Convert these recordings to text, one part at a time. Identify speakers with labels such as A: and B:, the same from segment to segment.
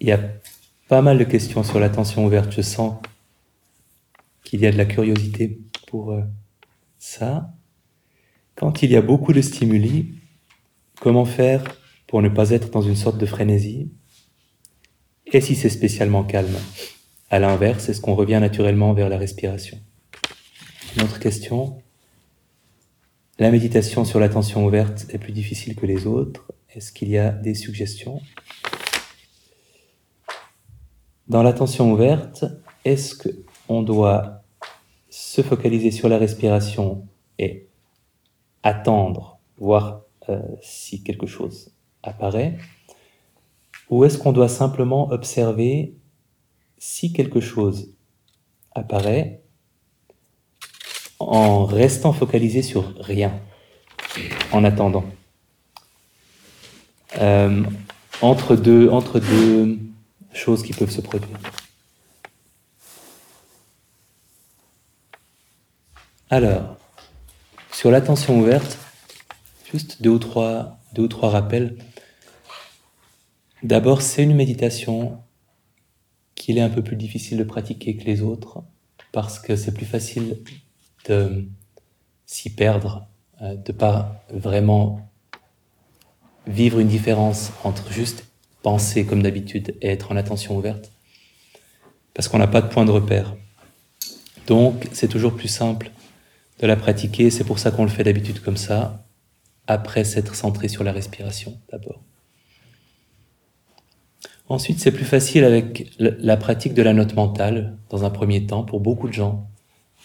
A: Il y a pas mal de questions sur l'attention ouverte. Je sens qu'il y a de la curiosité pour euh, ça. Quand il y a beaucoup de stimuli, comment faire pour ne pas être dans une sorte de frénésie? Et si c'est spécialement calme? À l'inverse, est-ce qu'on revient naturellement vers la respiration? Une autre question. La méditation sur l'attention ouverte est plus difficile que les autres. Est-ce qu'il y a des suggestions? Dans l'attention ouverte, est-ce qu'on doit se focaliser sur la respiration et attendre, voir euh, si quelque chose apparaît? Ou est-ce qu'on doit simplement observer si quelque chose apparaît en restant focalisé sur rien, en attendant? Euh, entre, deux, entre deux choses qui peuvent se produire. Alors, sur l'attention ouverte, juste deux ou trois, deux ou trois rappels. D'abord, c'est une méditation qu'il est un peu plus difficile de pratiquer que les autres parce que c'est plus facile de s'y perdre, euh, de pas vraiment vivre une différence entre juste penser comme d'habitude et être en attention ouverte, parce qu'on n'a pas de point de repère. Donc c'est toujours plus simple de la pratiquer, c'est pour ça qu'on le fait d'habitude comme ça, après s'être centré sur la respiration d'abord. Ensuite, c'est plus facile avec la pratique de la note mentale, dans un premier temps, pour beaucoup de gens.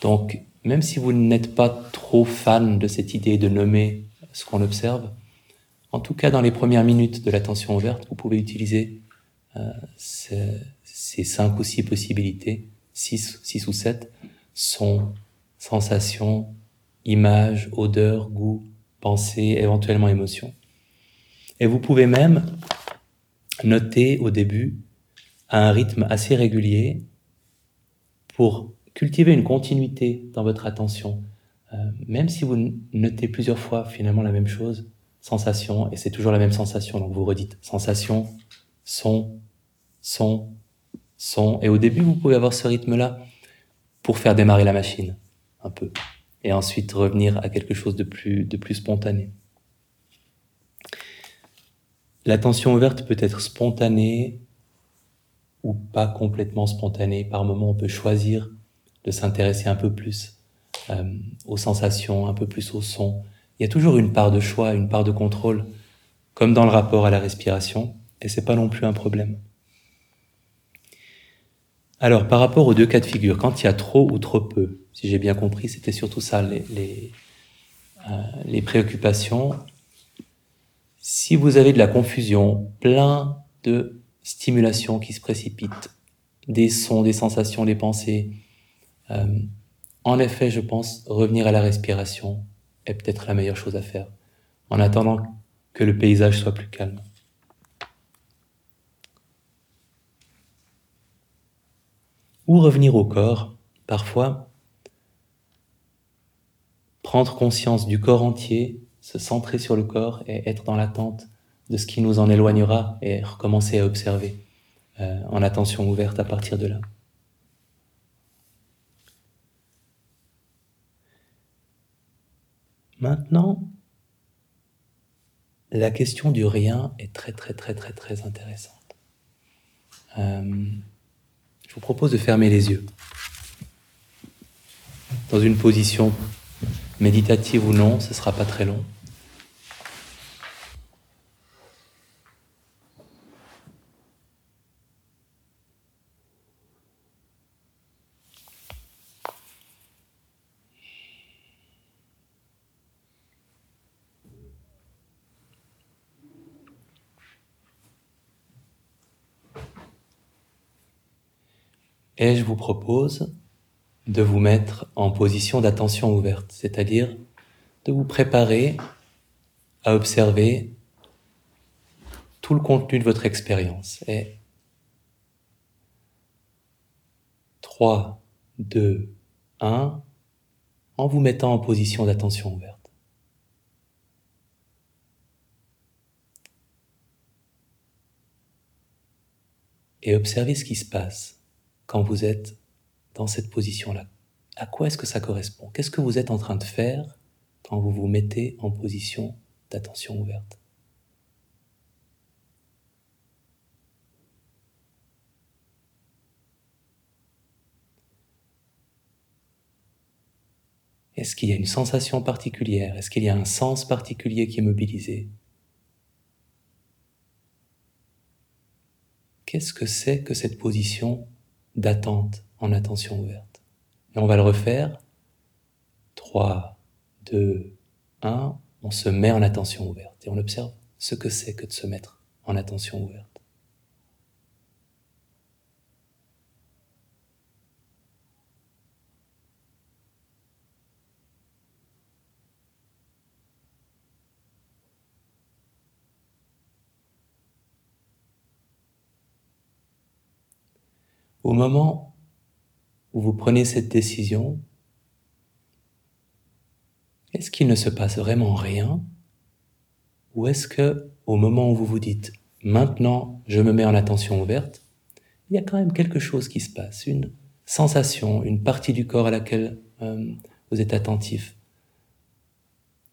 A: Donc, même si vous n'êtes pas trop fan de cette idée de nommer ce qu'on observe, en tout cas, dans les premières minutes de l'attention ouverte, vous pouvez utiliser euh, ces, cinq ou six possibilités, six, six ou sept, sons, sensations, images, odeurs, goût, pensées, éventuellement émotions. Et vous pouvez même noter au début à un rythme assez régulier pour cultiver une continuité dans votre attention. Euh, même si vous notez plusieurs fois finalement la même chose, sensation, et c'est toujours la même sensation. Donc vous redites sensation, son, son, son. Et au début, vous pouvez avoir ce rythme-là pour faire démarrer la machine, un peu. Et ensuite revenir à quelque chose de plus, de plus spontané. L'attention ouverte peut être spontanée ou pas complètement spontanée. Par moment, on peut choisir de s'intéresser un peu plus euh, aux sensations, un peu plus au son, il y a toujours une part de choix, une part de contrôle, comme dans le rapport à la respiration, et c'est pas non plus un problème. Alors, par rapport aux deux cas de figure, quand il y a trop ou trop peu, si j'ai bien compris, c'était surtout ça les, euh, préoccupations. Si vous avez de la confusion, plein de stimulations qui se précipitent, des sons, des sensations, des pensées, euh, en effet, je pense revenir à la respiration, est peut-être la meilleure chose à faire, en attendant que le paysage soit plus calme. Ou revenir au corps, parfois prendre conscience du corps entier, se centrer sur le corps et être dans l'attente de ce qui nous en éloignera et recommencer à observer euh, en attention ouverte à partir de là. Maintenant, la question du rien est très très très très très intéressante. Euh, je vous propose de fermer les yeux. Dans une position méditative ou non, ce ne sera pas très long. Et je vous propose de vous mettre en position d'attention ouverte, c'est-à-dire de vous préparer à observer tout le contenu de votre expérience. Et 3, 2, 1, en vous mettant en position d'attention ouverte. et observez ce qui se passe quand vous êtes dans cette position-là. À quoi est-ce que ça correspond? Qu'est-ce que vous êtes en train de faire quand vous vous mettez en position d'attention ouverte? Est-ce qu'il y a une sensation particulière? Est-ce qu'il y a un sens particulier qui est mobilisé? Qu'est-ce que c'est que cette position d'attente en attention ouverte Et on va le refaire. 3, 2, 1, on se met en attention ouverte et on observe ce que c'est que de se mettre en attention ouverte. Au moment où vous prenez cette décision, est-ce qu'il ne se passe vraiment rien? Ou est-ce que, au moment où vous vous dites maintenant je me mets en attention ouverte, il y a quand même quelque chose qui se passe, une sensation, une partie du corps à laquelle euh, vous êtes attentif,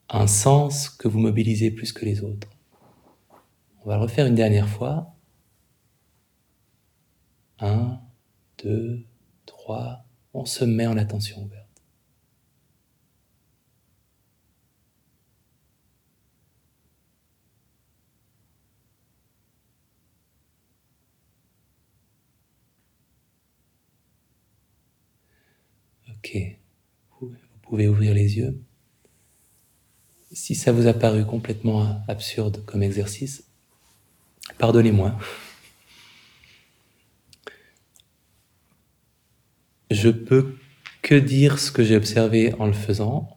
A: un sens que vous mobilisez plus que les autres? On va le refaire une dernière fois. 2, 3, on se met en attention ouverte. Ok, vous pouvez ouvrir les yeux. Si ça vous a paru complètement absurde comme exercice, pardonnez-moi. Je peux que dire ce que j'ai observé en le faisant,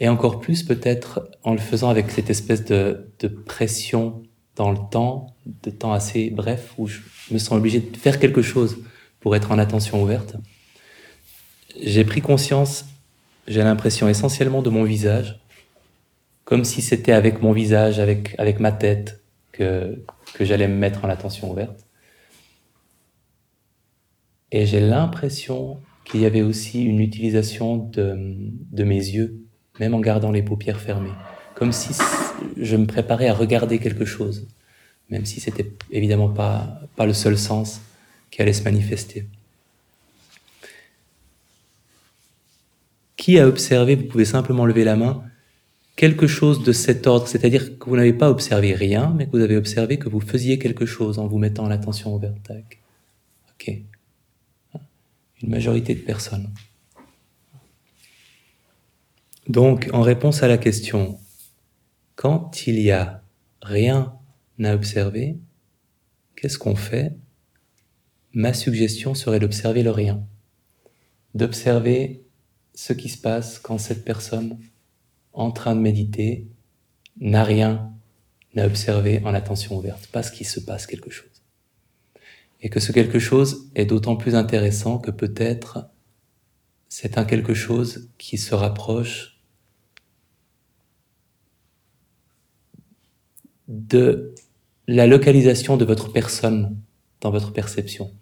A: et encore plus peut-être en le faisant avec cette espèce de, pression dans le temps, de temps assez bref, où je me sens obligé de faire quelque chose pour être en attention ouverte. J'ai pris conscience, j'ai l'impression essentiellement de mon visage, comme si c'était avec mon visage, avec, avec ma tête, que, que j'allais me mettre en attention ouverte. Et j'ai l'impression qu'il y avait aussi une utilisation de, mes yeux, même en gardant les paupières fermées, comme si je me préparais à regarder quelque chose, même si c'était évidemment pas, pas le seul sens qui allait se manifester. Qui a observé, vous pouvez simplement lever la main, quelque chose de cet ordre, c'est-à-dire que vous n'avez pas observé rien, mais que vous avez observé que vous faisiez quelque chose en vous mettant l'attention ouverte. Ok une majorité de personnes. Donc, en réponse à la question, quand il y a rien à observer, qu'est-ce qu'on fait? Ma suggestion serait d'observer le rien, d'observer ce qui se passe quand cette personne, en train de méditer, n'a rien à observer en attention ouverte, parce qu'il se passe quelque chose et que ce quelque chose est d'autant plus intéressant que peut-être c'est un quelque chose qui se rapproche de la localisation de votre personne dans votre perception.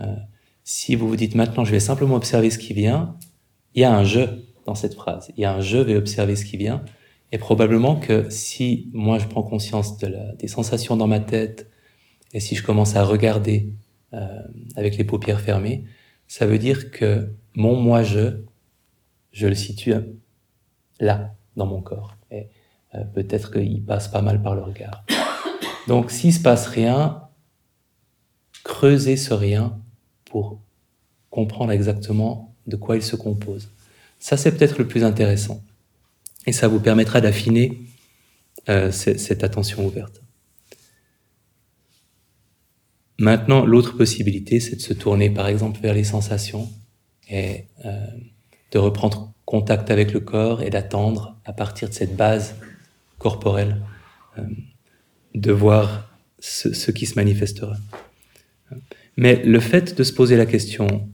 A: Euh, si vous vous dites maintenant je vais simplement observer ce qui vient, il y a un je dans cette phrase. Il y a un je vais observer ce qui vient. Et probablement que si moi je prends conscience des sensations dans ma tête, et si je commence à regarder euh, avec les paupières fermées, ça veut dire que mon moi-je, je le situe là, dans mon corps. Et euh, peut-être qu'il passe pas mal par le regard. Donc s'il se passe rien, creusez ce rien pour comprendre exactement de quoi il se compose. Ça, c'est peut-être le plus intéressant. Et ça vous permettra d'affiner euh, cette attention ouverte. Maintenant, l'autre possibilité, c'est de se tourner par exemple vers les sensations et euh, de reprendre contact avec le corps et d'attendre à partir de cette base corporelle euh, de voir ce, ce, qui se manifestera. Mais le fait de se poser la question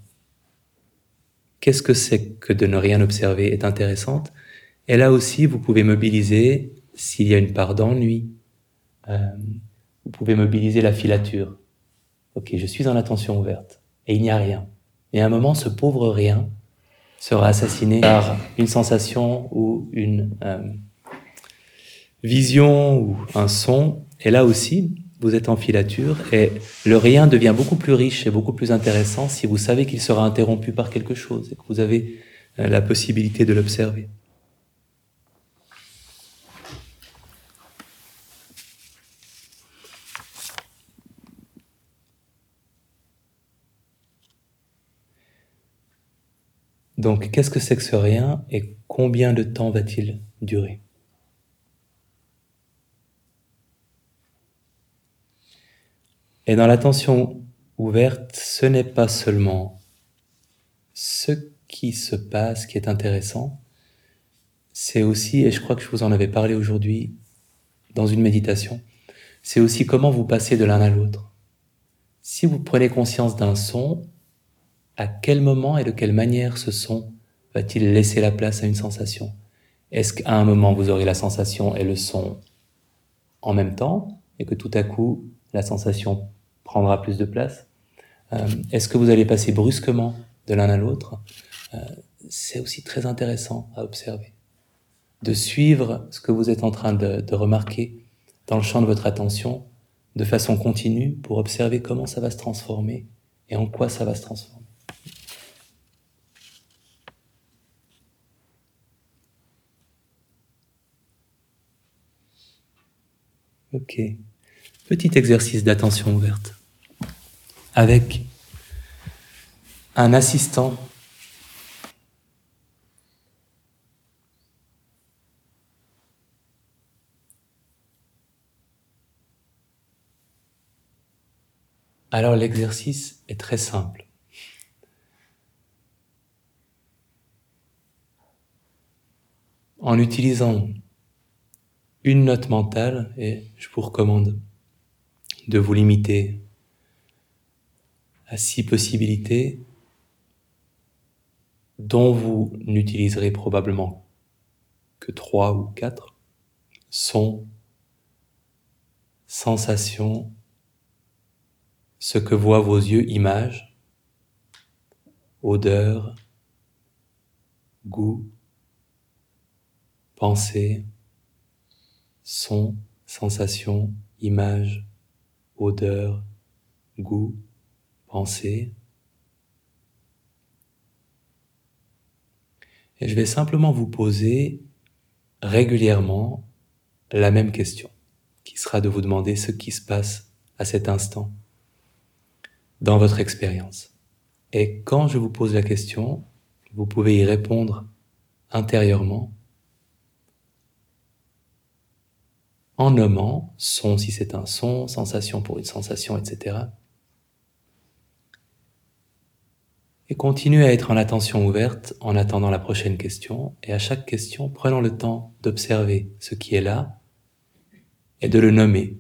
A: qu'est-ce que c'est que de ne rien observer est intéressante. Et là aussi, vous pouvez mobiliser s'il y a une part d'ennui. Euh, vous pouvez mobiliser la filature ok, je suis en attention ouverte, et il n'y a rien. Et à un moment, ce pauvre rien sera assassiné par une sensation ou une euh, vision ou un son. Et là aussi, vous êtes en filature et le rien devient beaucoup plus riche et beaucoup plus intéressant si vous savez qu'il sera interrompu par quelque chose et que vous avez euh, la possibilité de l'observer. Donc, qu'est-ce que c'est que ce rien et combien de temps va-t-il durer? Et dans l'attention ouverte, ce n'est pas seulement ce qui se passe qui est intéressant, c'est aussi, et je crois que je vous en avais parlé aujourd'hui dans une méditation, c'est aussi comment vous passez de l'un à l'autre. Si vous prenez conscience d'un son, à quel moment et de quelle manière ce son va-t-il laisser la place à une sensation? Est-ce qu'à un moment vous aurez la sensation et le son en même temps et que tout à coup la sensation prendra plus de place? Euh, Est-ce que vous allez passer brusquement de l'un à l'autre? Euh, C'est aussi très intéressant à observer. De suivre ce que vous êtes en train de, de remarquer dans le champ de votre attention de façon continue pour observer comment ça va se transformer et en quoi ça va se transformer. Ok. Petit exercice d'attention ouverte. Avec un assistant Alors l'exercice est très simple. En utilisant une note mentale et je vous recommande de vous limiter à six possibilités dont vous n'utiliserez probablement que trois ou quatre. Sont sensations, ce que voient vos yeux, images, odeur, goût, pensée, son, sensation, image, odeur, goût, pensée. Et je vais simplement vous poser régulièrement la même question, qui sera de vous demander ce qui se passe à cet instant dans votre expérience. Et quand je vous pose la question, vous pouvez y répondre intérieurement en nommant son si c'est un son, sensation pour une sensation, etc. Et continuez à être en attention ouverte en attendant la prochaine question. Et à chaque question, prenons le temps d'observer ce qui est là et de le nommer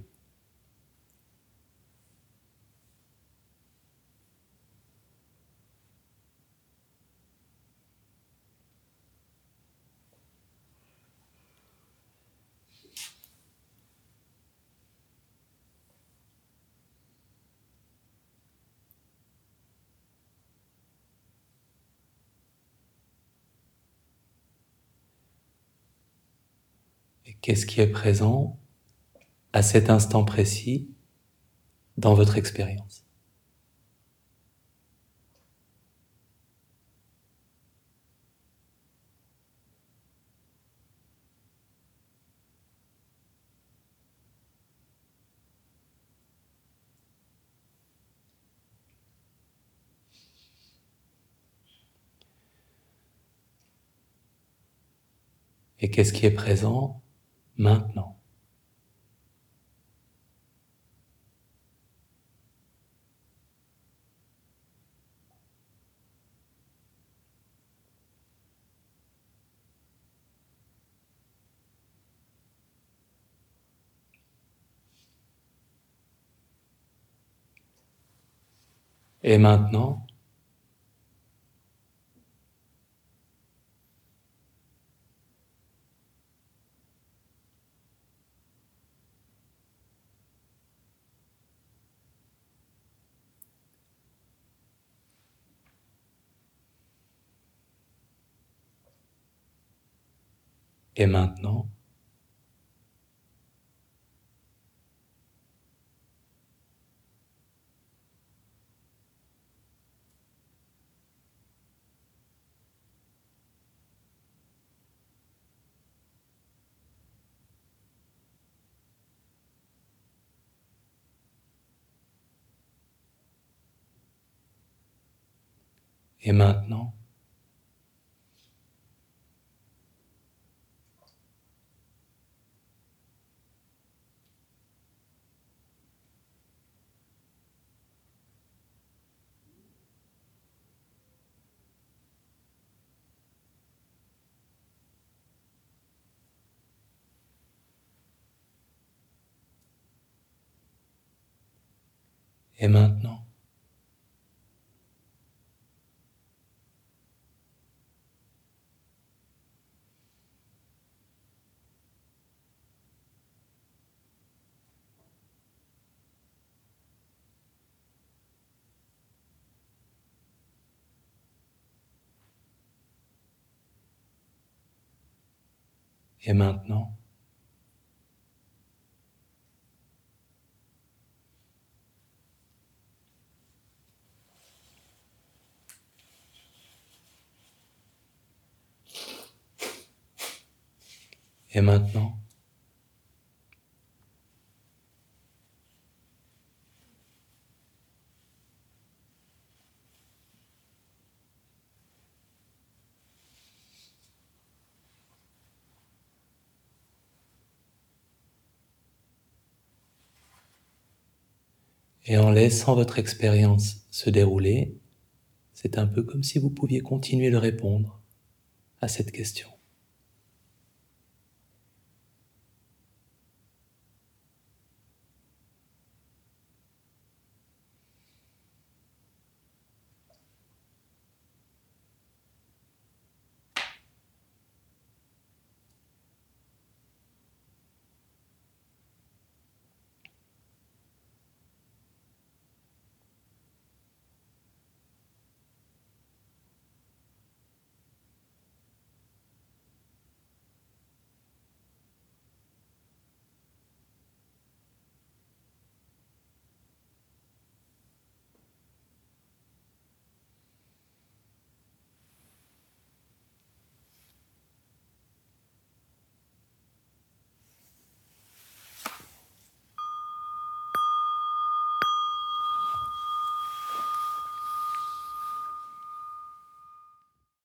A: Qu'est-ce qui est présent à cet instant précis dans votre expérience Et qu'est-ce qui est présent maintenant. Et maintenant, Et maintenant, Et maintenant, Et maintenant, Et maintenant, Et maintenant, Et en laissant votre expérience se dérouler, c'est un peu comme si vous pouviez continuer de répondre à cette question.